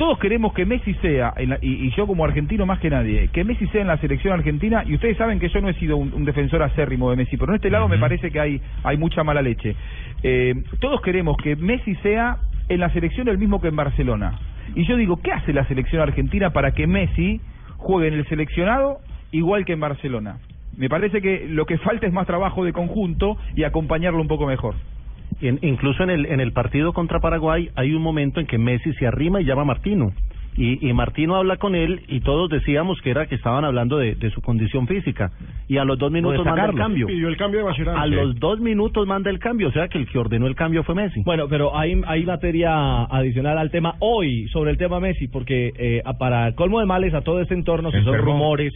todos queremos que Messi sea, en la- y, y yo como argentino más que nadie, que Messi sea en la selección argentina, y ustedes saben que yo no he sido un, un defensor acérrimo de Messi, pero en este lado me parece que hay, hay mucha mala leche. Eh, todos queremos que Messi sea en la selección el mismo que en Barcelona. Y yo digo, ¿qué hace la selección argentina para que Messi juegue en el seleccionado igual que en Barcelona? Me parece que lo que falta es más trabajo de conjunto y acompañarlo un poco mejor. Y en- incluso en el, en el partido contra Paraguay hay un momento en que Messi se arrima y llama a Martino. Y, y Martino habla con él y todos decíamos que era que estaban hablando de, de su condición física. Y a los dos minutos manda el cambio. Pidió el cambio de Mascherano. A Sí. los dos minutos manda el cambio. O sea que el que ordenó el cambio fue Messi. Bueno, pero hay, hay materia adicional al tema hoy sobre el tema Messi, porque eh, para colmo de males a todo este entorno, si son rumores,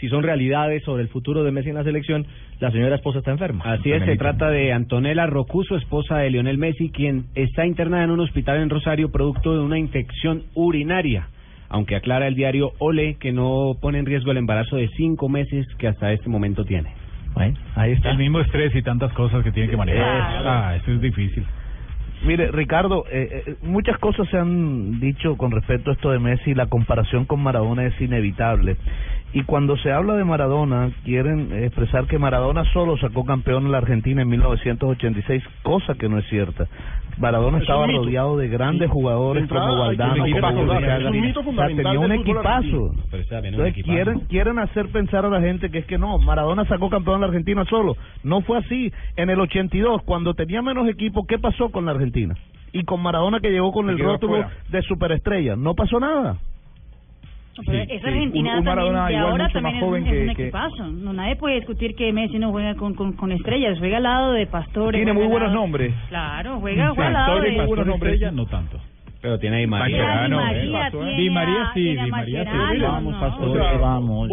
si son realidades sobre el futuro de Messi en la selección, la señora esposa está enferma. Así es, se trata de Antonella Rocuso, esposa de Lionel Messi, quien está internada en un hospital en Rosario producto de una infección urinaria. Aunque aclara el diario Ole que no pone en riesgo el embarazo de cinco meses que hasta este momento tiene. Bueno, ahí está. El mismo estrés y tantas cosas que tiene que manejar. Ah, eso es difícil. Mire, Ricardo, eh, eh, muchas cosas se han dicho con respecto a esto de Messi. La comparación con Maradona es inevitable. Y cuando se habla de Maradona, quieren expresar que Maradona solo sacó campeón en la Argentina en 1986, cosa que no es cierta. Maradona Es estaba rodeado de grandes jugadores De entrada, como Valdano, como O sea, fundamental tenía un equipazo. Entonces quieren, quieren hacer pensar a la gente que es que no, Maradona sacó campeón en la Argentina solo. No fue así. En el 82, cuando tenía menos equipo, ¿qué pasó con la Argentina? Y con Maradona que llegó con Se el rótulo afuera. de superestrella. No pasó nada. Pero Sí, esa sí. Argentina Un- un también Maradona de igual ahora mucho también más es, joven un- es que- un que- equipazo. No, nadie puede discutir que Messi no juega con, con, con estrellas, juega al lado de Pastore. Tiene muy buenos lado- nombres. Claro, juega, Sí, juega al lado de... y Pastor buenos nombres. Estrella, no tanto. Pero tiene a Di María, eh. Di María sí, Di María sí. Vamos, ¿no? Pastor, O sea, vamos.